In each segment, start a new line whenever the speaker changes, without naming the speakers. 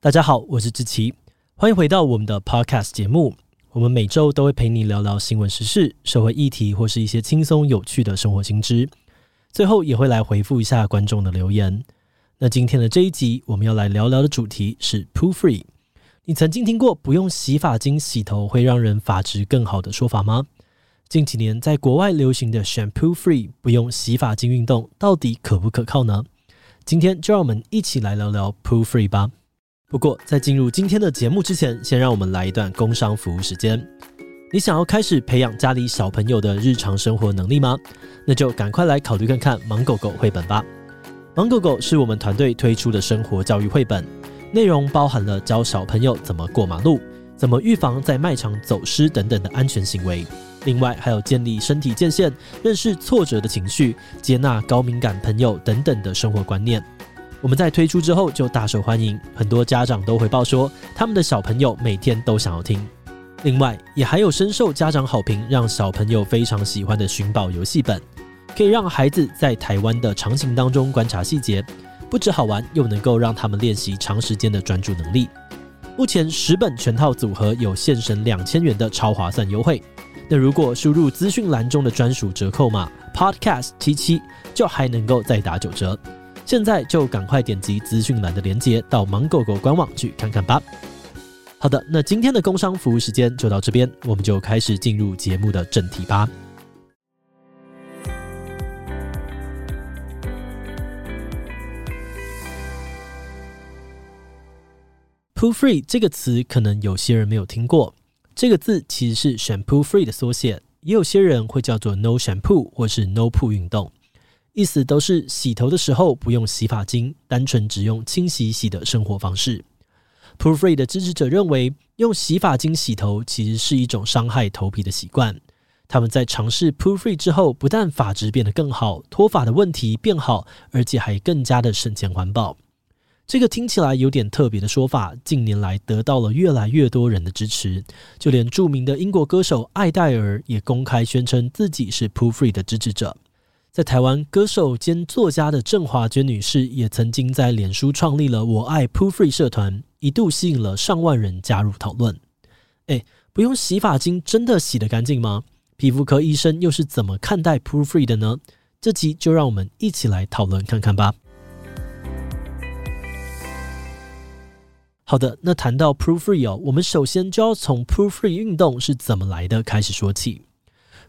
大家好，我是志奇，欢迎回到我们的 Podcast 节目。我们每周都会陪你聊聊新闻时事、社会议题，或是一些轻松有趣的生活新知。最后也会来回复一下观众的留言。那今天的这一集，我们要来聊聊的主题是 Poo Free。你曾经听过不用洗发精洗头会让人发质更好的说法吗？近几年在国外流行的 Shampoo Free 不用洗发精运动，到底可不可靠呢？今天就让我们一起来聊聊 Poo Free 吧。不过，在进入今天的节目之前，先让我们来一段工商服务时间。你想要开始培养家里小朋友的日常生活能力吗？那就赶快来考虑看看《芒狗狗》绘本吧。《芒狗狗》是我们团队推出的生活教育绘本，内容包含了教小朋友怎么过马路、怎么预防在卖场走失等等的安全行为。另外，还有建立身体界限、认识挫折的情绪、接纳高敏感朋友等等的生活观念。我们在推出之后就大受欢迎，很多家长都回报说，他们的小朋友每天都想要听。另外，也还有深受家长好评，让小朋友非常喜欢的寻宝游戏本，可以让孩子在台湾的场景当中观察细节，不止好玩，又能够让他们练习长时间的专注能力。目前十本全套组合有现省两千元的超划算优惠，那如果输入资讯栏中的专属折扣码 Podcast 七七，就还能够再打九折。现在就赶快点击资讯栏的链接，到芒狗狗官网去看看吧。好的，那今天的工商服务时间就到这边，我们就开始进入节目的正题吧。Poo Free 这个词可能有些人没有听过，这个字其实是 Shampoo Free 的缩写，也有些人会叫做 No Shampoo 或是 No Poo 运动。意思都是洗头的时候不用洗发精，单纯只用清洗洗的生活方式。Poo Free 的支持者认为，用洗发精洗头其实是一种伤害头皮的习惯。他们在尝试 Poo Free 之后，不但发质变得更好，脱发的问题变好，而且还更加的省钱环保。这个听起来有点特别的说法，近年来得到了越来越多人的支持。就连著名的英国歌手艾黛尔也公开宣称自己是 Poo Free 的支持者。在台湾，歌手兼作家的郑华娟女士也曾经在脸书创立了“我爱 Poo Free” 社团，一度吸引了上万人加入讨论。诶，不用洗发精真的洗得干净吗？皮肤科医生又是怎么看待 Poo Free 的呢？这集就让我们一起来讨论看看吧。好的，那谈到 proofree 哦，我们首先就要从 proofree 运动是怎么来的开始说起。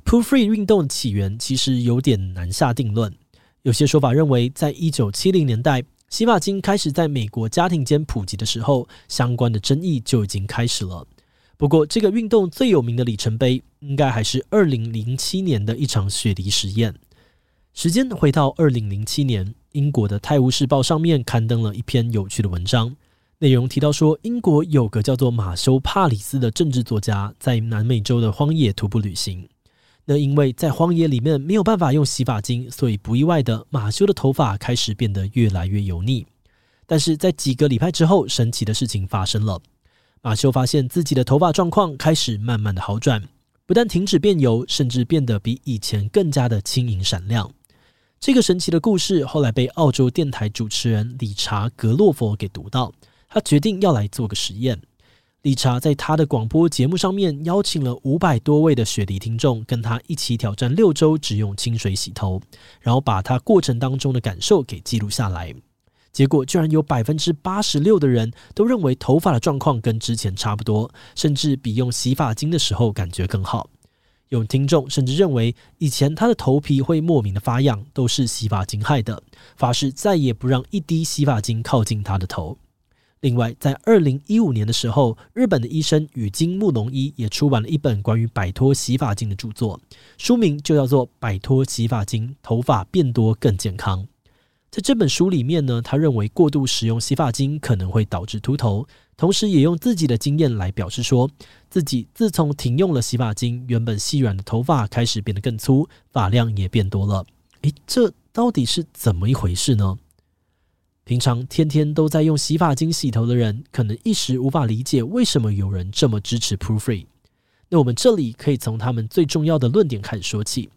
Poo Free 运动起源其实有点难下定论。有些说法认为，在一九七零年代，洗发精开始在美国家庭间普及的时候，相关的争议就已经开始了。不过，这个运动最有名的里程碑，应该还是二零零七年的一场雪梨实验。时间回到二零零七年，英国的《泰晤士报》上面刊登了一篇有趣的文章，内容提到说，英国有个叫做马修·帕里斯的政治作家，在南美洲的荒野徒步旅行。那因为在荒野里面没有办法用洗发精，所以不意外的，马修的头发开始变得越来越油腻。但是在几个礼拜之后，神奇的事情发生了，马修发现自己的头发状况开始慢慢的好转，不但停止变油，甚至变得比以前更加的轻盈闪亮。这个神奇的故事后来被澳洲电台主持人理查·格洛佛给读到，他决定要来做个实验。理查在他的广播节目上面邀请了五百多位的雪梨听众，跟他一起挑战六周只用清水洗头，然后把他过程当中的感受给记录下来。结果居然有百分之八十六的人都认为头发的状况跟之前差不多，甚至比用洗发精的时候感觉更好。有听众甚至认为以前他的头皮会莫名的发痒，都是洗发精害的，发誓再也不让一滴洗发精靠近他的头。另外，在二零一五年的时候，日本的医生宇津木农一也出版了一本关于摆脱洗发精的著作，书名就叫做《摆脱洗发精，头发变多更健康》。在这本书里面呢，他认为过度使用洗发精可能会导致秃头，同时也用自己的经验来表示说，自己自从停用了洗发精，原本细软的头发开始变得更粗，发量也变多了。诶，这到底是怎么一回事呢？平常天天都在用洗发精洗头的人，可能一时无法理解为什么有人这么支持 Poo Free。那我们这里可以从他们最重要的论点开始说起。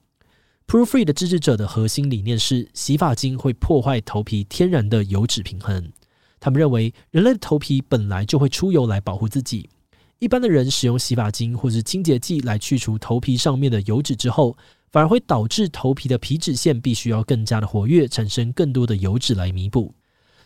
Poo Free 的支持者的核心理念是，洗发精会破坏头皮天然的油脂平衡。他们认为人类的头皮本来就会出油来保护自己。一般的人使用洗发精或是清洁剂来去除头皮上面的油脂之后，反而会导致头皮的皮脂腺必须要更加的活跃，产生更多的油脂来弥补。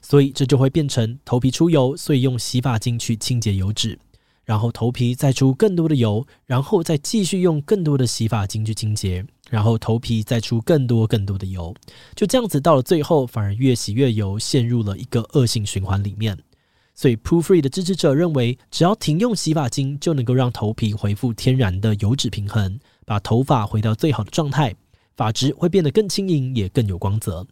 所以这就会变成头皮出油，所以用洗发精去清洁油脂。然后头皮再出更多的油，然后再继续用更多的洗发精去清洁，然后头皮再出更多更多的油，就这样子到了最后，反而越洗越油，陷入了一个恶性循环里面。所以 proofree 的支持者认为，只要停用洗发精，就能够让头皮恢复天然的油脂平衡，把头发回到最好的状态，发质会变得更轻盈，也更有光泽。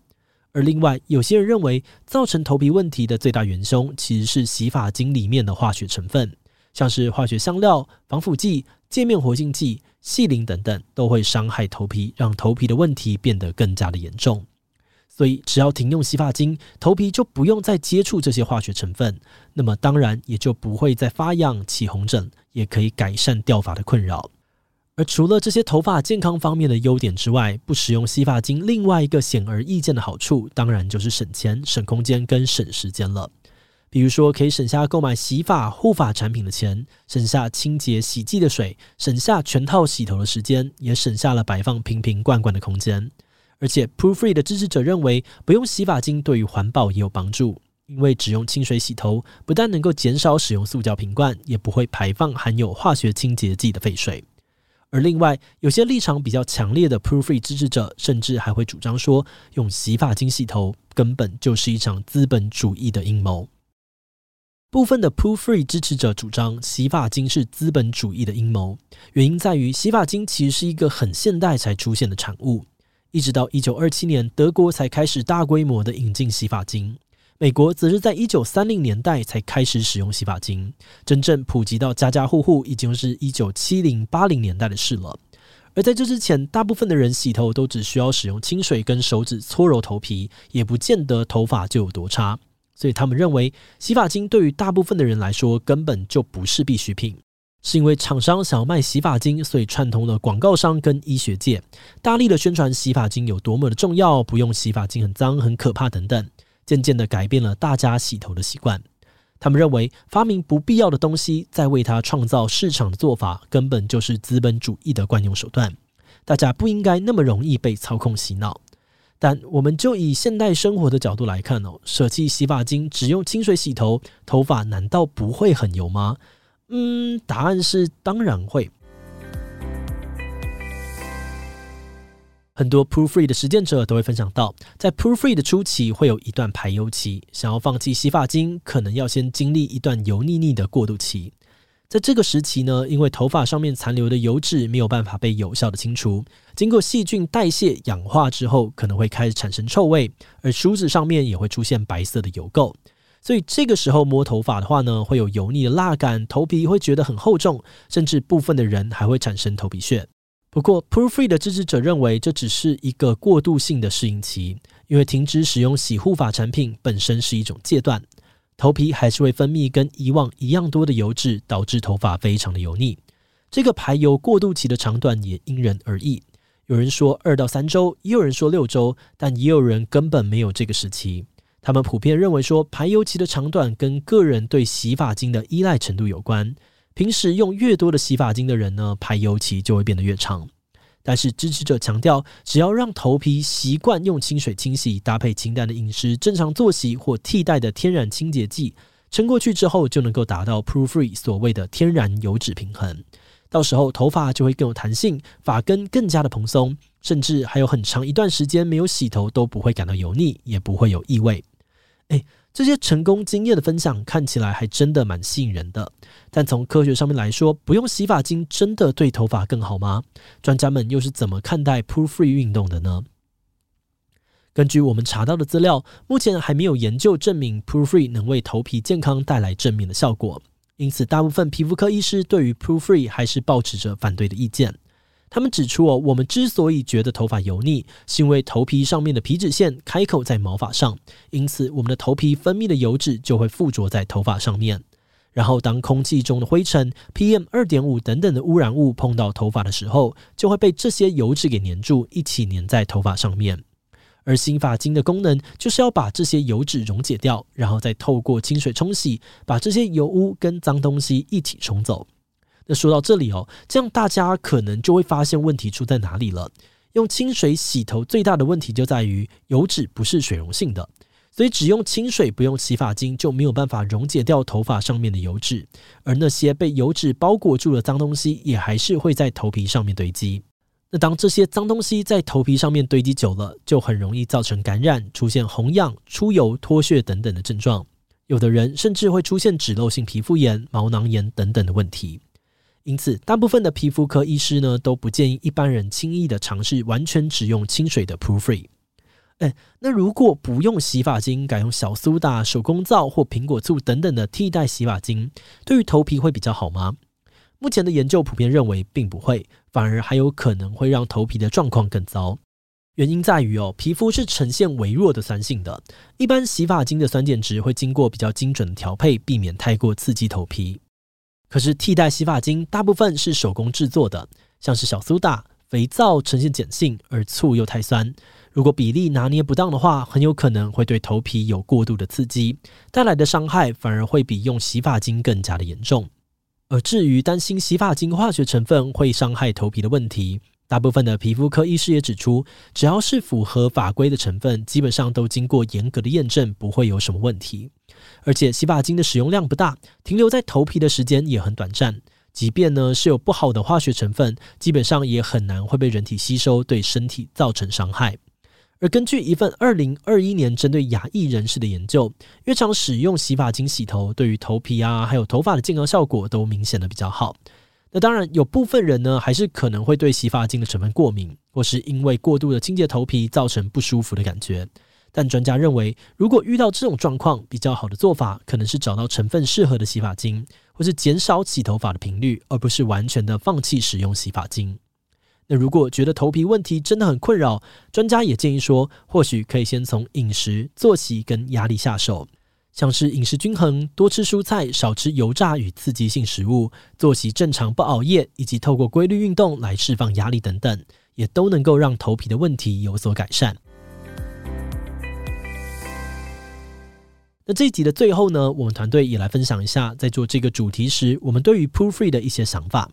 而另外，有些人认为，造成头皮问题的最大元凶其实是洗发精里面的化学成分。像是化学香料、防腐剂、界面活性剂、矽灵等等，都会伤害头皮，让头皮的问题变得更加的严重。所以，只要停用洗发精，头皮就不用再接触这些化学成分，那么当然也就不会再发痒、起红疹，也可以改善掉发的困扰。而除了这些头发健康方面的优点之外，不使用洗发精，另外一个显而易见的好处，当然就是省钱、省空间跟省时间了。比如说，可以省下购买洗发护发产品的钱，省下清洁洗剂的水，省下全套洗头的时间，也省下了摆放瓶瓶罐罐的空间。而且 proofree 的支持者认为，不用洗发精对于环保也有帮助，因为只用清水洗头，不但能够减少使用塑胶瓶罐，也不会排放含有化学清洁剂的废水。而另外，有些立场比较强烈的 proofree 支持者，甚至还会主张说，用洗发精洗头根本就是一场资本主义的阴谋。部分的 proofree 支持者主张洗发精是资本主义的阴谋，原因在于洗发精其实是一个很现代才出现的产物，一直到一九二七年德国才开始大规模的引进洗发精，美国则是在一九三零年代才开始使用洗发精，真正普及到家家户户已经是一九七零八零年代的事了。而在这之前，大部分的人洗头都只需要使用清水跟手指搓揉头皮，也不见得头发就有多差。所以他们认为，洗发精对于大部分的人来说根本就不是必需品，是因为厂商想要卖洗发精，所以串通了广告商跟医学界，大力的宣传洗发精有多么的重要，不用洗发精很脏、很可怕等等，渐渐的改变了大家洗头的习惯。他们认为，发明不必要的东西，再为它创造市场的做法，根本就是资本主义的惯用手段。大家不应该那么容易被操控洗脑。但我们就以现代生活的角度来看哦，舍弃洗发精，只用清水洗头，头发难道不会很油吗？嗯，答案是当然会。很多 Proofread 的实践者都会分享到，在 Proofread 的初期会有一段排油期，想要放弃洗发精，可能要先经历一段油腻腻的过渡期。在这个时期呢，因为头发上面残留的油脂没有办法被有效的清除，经过细菌代谢氧化之后，可能会开始产生臭味，而梳子上面也会出现白色的油垢。所以这个时候摸头发的话呢，会有油腻的蜡感，头皮会觉得很厚重，甚至部分的人还会产生头皮屑。不过，Proofread 的支持者认为这只是一个过渡性的适应期，因为停止使用洗护发产品本身是一种戒断。头皮还是会分泌跟以往一样多的油脂，导致头发非常的油腻。这个排油过渡期的长短也因人而异，有人说二到三周，也有人说六周，但也有人根本没有这个时期。他们普遍认为说，排油期的长短跟个人对洗发精的依赖程度有关。平时用越多的洗发精的人呢，排油期就会变得越长。但是支持者强调，只要让头皮习惯用清水清洗，搭配清淡的饮食、正常作息或替代的天然清洁剂，撑过去之后，就能够达到 Pro-Free 所谓的天然油脂平衡。到时候头发就会更有弹性，发根更加的蓬松，甚至还有很长一段时间没有洗头都不会感到油腻，也不会有异味。诶。这些成功经验的分享看起来还真的蛮吸引人的，但从科学上面来说，不用洗发精真的对头发更好吗？专家们又是怎么看待 proof free 运动的呢？根据我们查到的资料，目前还没有研究证明 proof free 能为头皮健康带来正面的效果，因此大部分皮肤科医师对于 proof free 还是抱持着反对的意见。他们指出哦，我们之所以觉得头发油腻，是因为头皮上面的皮脂腺开口在毛发上，因此我们的头皮分泌的油脂就会附着在头发上面。然后当空气中的灰尘、PM 二点五等等的污染物碰到头发的时候，就会被这些油脂给粘住，一起粘在头发上面。而洗发精的功能就是要把这些油脂溶解掉，然后再透过清水冲洗，把这些油污跟脏东西一起冲走。那说到这里哦，这样大家可能就会发现问题出在哪里了。用清水洗头最大的问题就在于油脂不是水溶性的，所以只用清水不用洗发精就没有办法溶解掉头发上面的油脂，而那些被油脂包裹住的脏东西也还是会在头皮上面堆积。那当这些脏东西在头皮上面堆积久了，就很容易造成感染，出现红痒、出油、脱屑等等的症状。有的人甚至会出现脂漏性皮肤炎、毛囊炎等等的问题。因此，大部分的皮肤科医师呢都不建议一般人轻易的尝试完全只用清水的 ProFree。诶，那如果不用洗发精，改用小苏打、手工皂或苹果醋等等的替代洗发精，对于头皮会比较好吗？目前的研究普遍认为并不会，反而还有可能会让头皮的状况更糟。原因在于哦，皮肤是呈现微弱的酸性的，一般洗发精的酸碱值会经过比较精准的调配，避免太过刺激头皮。可是替代洗发精大部分是手工制作的，像是小苏打、肥皂呈现碱性，而醋又太酸，如果比例拿捏不当的话，很有可能会对头皮有过度的刺激，带来的伤害反而会比用洗发精更加的严重。而至于担心洗发精化学成分会伤害头皮的问题，大部分的皮肤科医师也指出，只要是符合法规的成分，基本上都经过严格的验证，不会有什么问题。而且洗发精的使用量不大，停留在头皮的时间也很短暂。即便呢是有不好的化学成分，基本上也很难会被人体吸收，对身体造成伤害。而根据一份二零二一年针对亚裔人士的研究，越常使用洗发精洗头，对于头皮啊还有头发的健康效果都明显的比较好。那当然有部分人呢，还是可能会对洗发精的成分过敏，或是因为过度的清洁头皮造成不舒服的感觉。但专家认为，如果遇到这种状况，比较好的做法可能是找到成分适合的洗发精，或是减少洗头发的频率，而不是完全的放弃使用洗发精。那如果觉得头皮问题真的很困扰，专家也建议说，或许可以先从饮食、作息跟压力下手，像是饮食均衡、多吃蔬菜、少吃油炸与刺激性食物、作息正常、不熬夜，以及透过规律运动来释放压力等等，也都能够让头皮的问题有所改善。那这一集的最后呢，我们团队也来分享一下，在做这个主题时，我们对于 Proofree 的一些想法。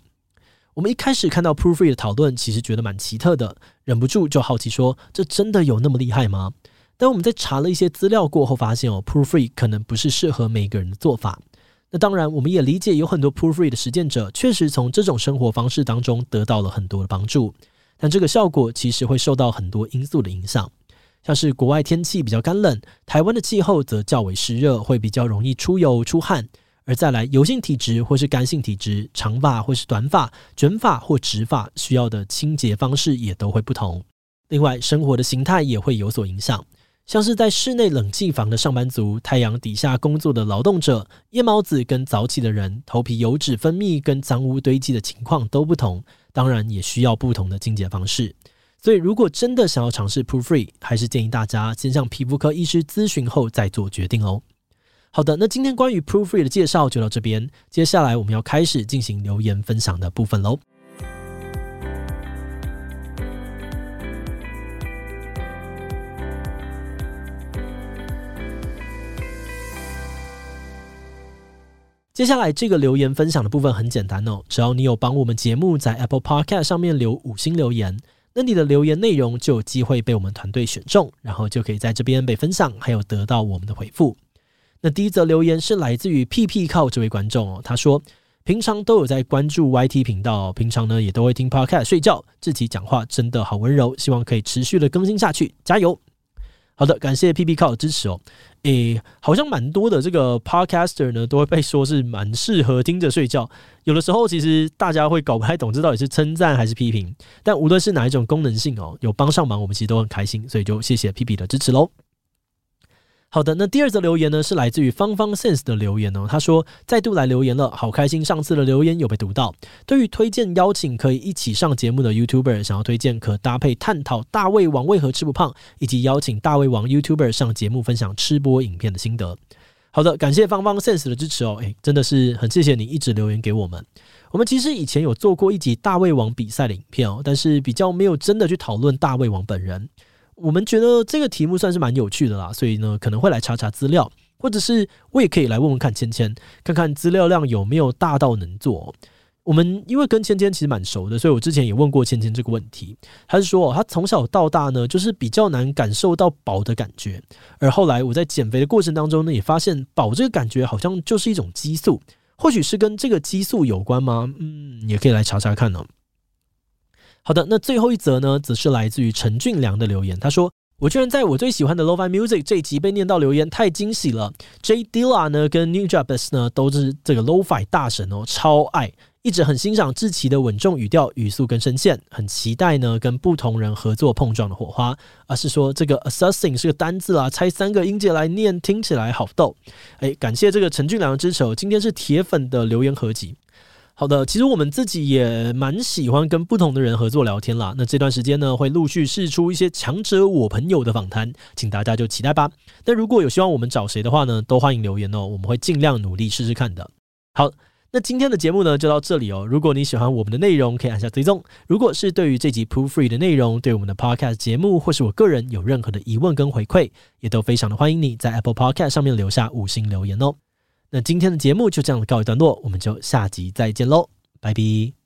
我们一开始看到 Proofree 的讨论，其实觉得蛮奇特的，忍不住就好奇说：这真的有那么厉害吗？但我们在查了一些资料过后，发现哦，ProFree 可能不是适合每个人的做法。那当然，我们也理解有很多 ProFree 的实践者，确实从这种生活方式当中得到了很多的帮助。但这个效果其实会受到很多因素的影响，像是国外天气比较干冷，台湾的气候则较为湿热，会比较容易出油出汗。而再来，油性体质或是干性体质，长发或是短发，卷发或直发，需要的清洁方式也都会不同。另外，生活的形态也会有所影响，像是在室内冷气房的上班族，太阳底下工作的劳动者，夜猫子跟早起的人，头皮油脂分泌跟脏污堆积的情况都不同，当然也需要不同的清洁方式。所以，如果真的想要尝试 p r o o f r e e 还是建议大家先向皮肤科医师咨询后再做决定哦。好的，那今天关于 ProFree 的介绍就到这边。接下来我们要开始进行留言分享的部分喽。接下来这个留言分享的部分很简单哦，只要你有帮我们节目在 Apple Podcast 上面留五星留言，那你的留言内容就有机会被我们团队选中，然后就可以在这边被分享，还有得到我们的回复。那第一则留言是来自于屁屁靠这位观众哦，他说平常都有在关注 YT 频道，平常呢也都会听 Podcast 睡觉。自己讲话真的好温柔，希望可以持续的更新下去，加油！好的，感谢屁屁靠的支持哦。诶，好像蛮多的这个 Podcaster 呢，都会被说是蛮适合听着睡觉。有的时候其实大家会搞不太懂，这到底是称赞还是批评。但无论是哪一种功能性哦，有帮上忙，我们其实都很开心，所以就谢谢 PP 的支持喽。好的，那第二则留言呢，是来自于芳芳 sense 的留言哦。他说再度来留言了，好开心，上次的留言有被读到。对于推荐邀请可以一起上节目的 YouTuber，想要推荐可搭配探讨大胃王为何吃不胖，以及邀请大胃王 YouTuber 上节目分享吃播影片的心得。好的，感谢芳芳 sense 的支持哦，诶，真的是很谢谢你一直留言给我们。我们其实以前有做过一集大胃王比赛的影片哦，但是比较没有真的去讨论大胃王本人。我们觉得这个题目算是蛮有趣的啦，所以呢可能会来查查资料，或者是我也可以来问问看芊芊，看看资料量有没有大到能做。我们因为跟芊芊其实蛮熟的，所以我之前也问过芊芊这个问题。她是说，她从小到大呢，就是比较难感受到饱的感觉。而后来我在减肥的过程当中呢，也发现饱这个感觉好像就是一种激素，或许是跟这个激素有关吗？嗯，也可以来查查看哦。好的，那最后一则呢，则是来自于陈俊良的留言。他说：“我居然在我最喜欢的 Lo-Fi Music 这一集被念到留言，太惊喜了。J Dilla 呢，跟 New j a b e s 呢，都是这个 Lo-Fi 大神哦，超爱。”一直很欣赏志奇的稳重语调、语速跟声线，很期待呢跟不同人合作碰撞的火花。而是说这个 assassin 是个单字啊，猜三个音节来念，听起来好逗。诶，感谢这个陈俊良的支持，今天是铁粉的留言合集。好的，其实我们自己也蛮喜欢跟不同的人合作聊天啦。那这段时间呢，会陆续试出一些强者我朋友的访谈，请大家就期待吧。那如果有希望我们找谁的话呢，都欢迎留言哦，我们会尽量努力试试看的。好。那今天的节目呢，就到这里哦。如果你喜欢我们的内容，可以按下追踪。如果是对于这集 Proof Free 的内容，对我们的 Podcast 节目，或是我个人有任何的疑问跟回馈，也都非常的欢迎你在 Apple Podcast 上面留下五星留言哦。那今天的节目就这样告一段落，我们就下集再见喽，拜拜。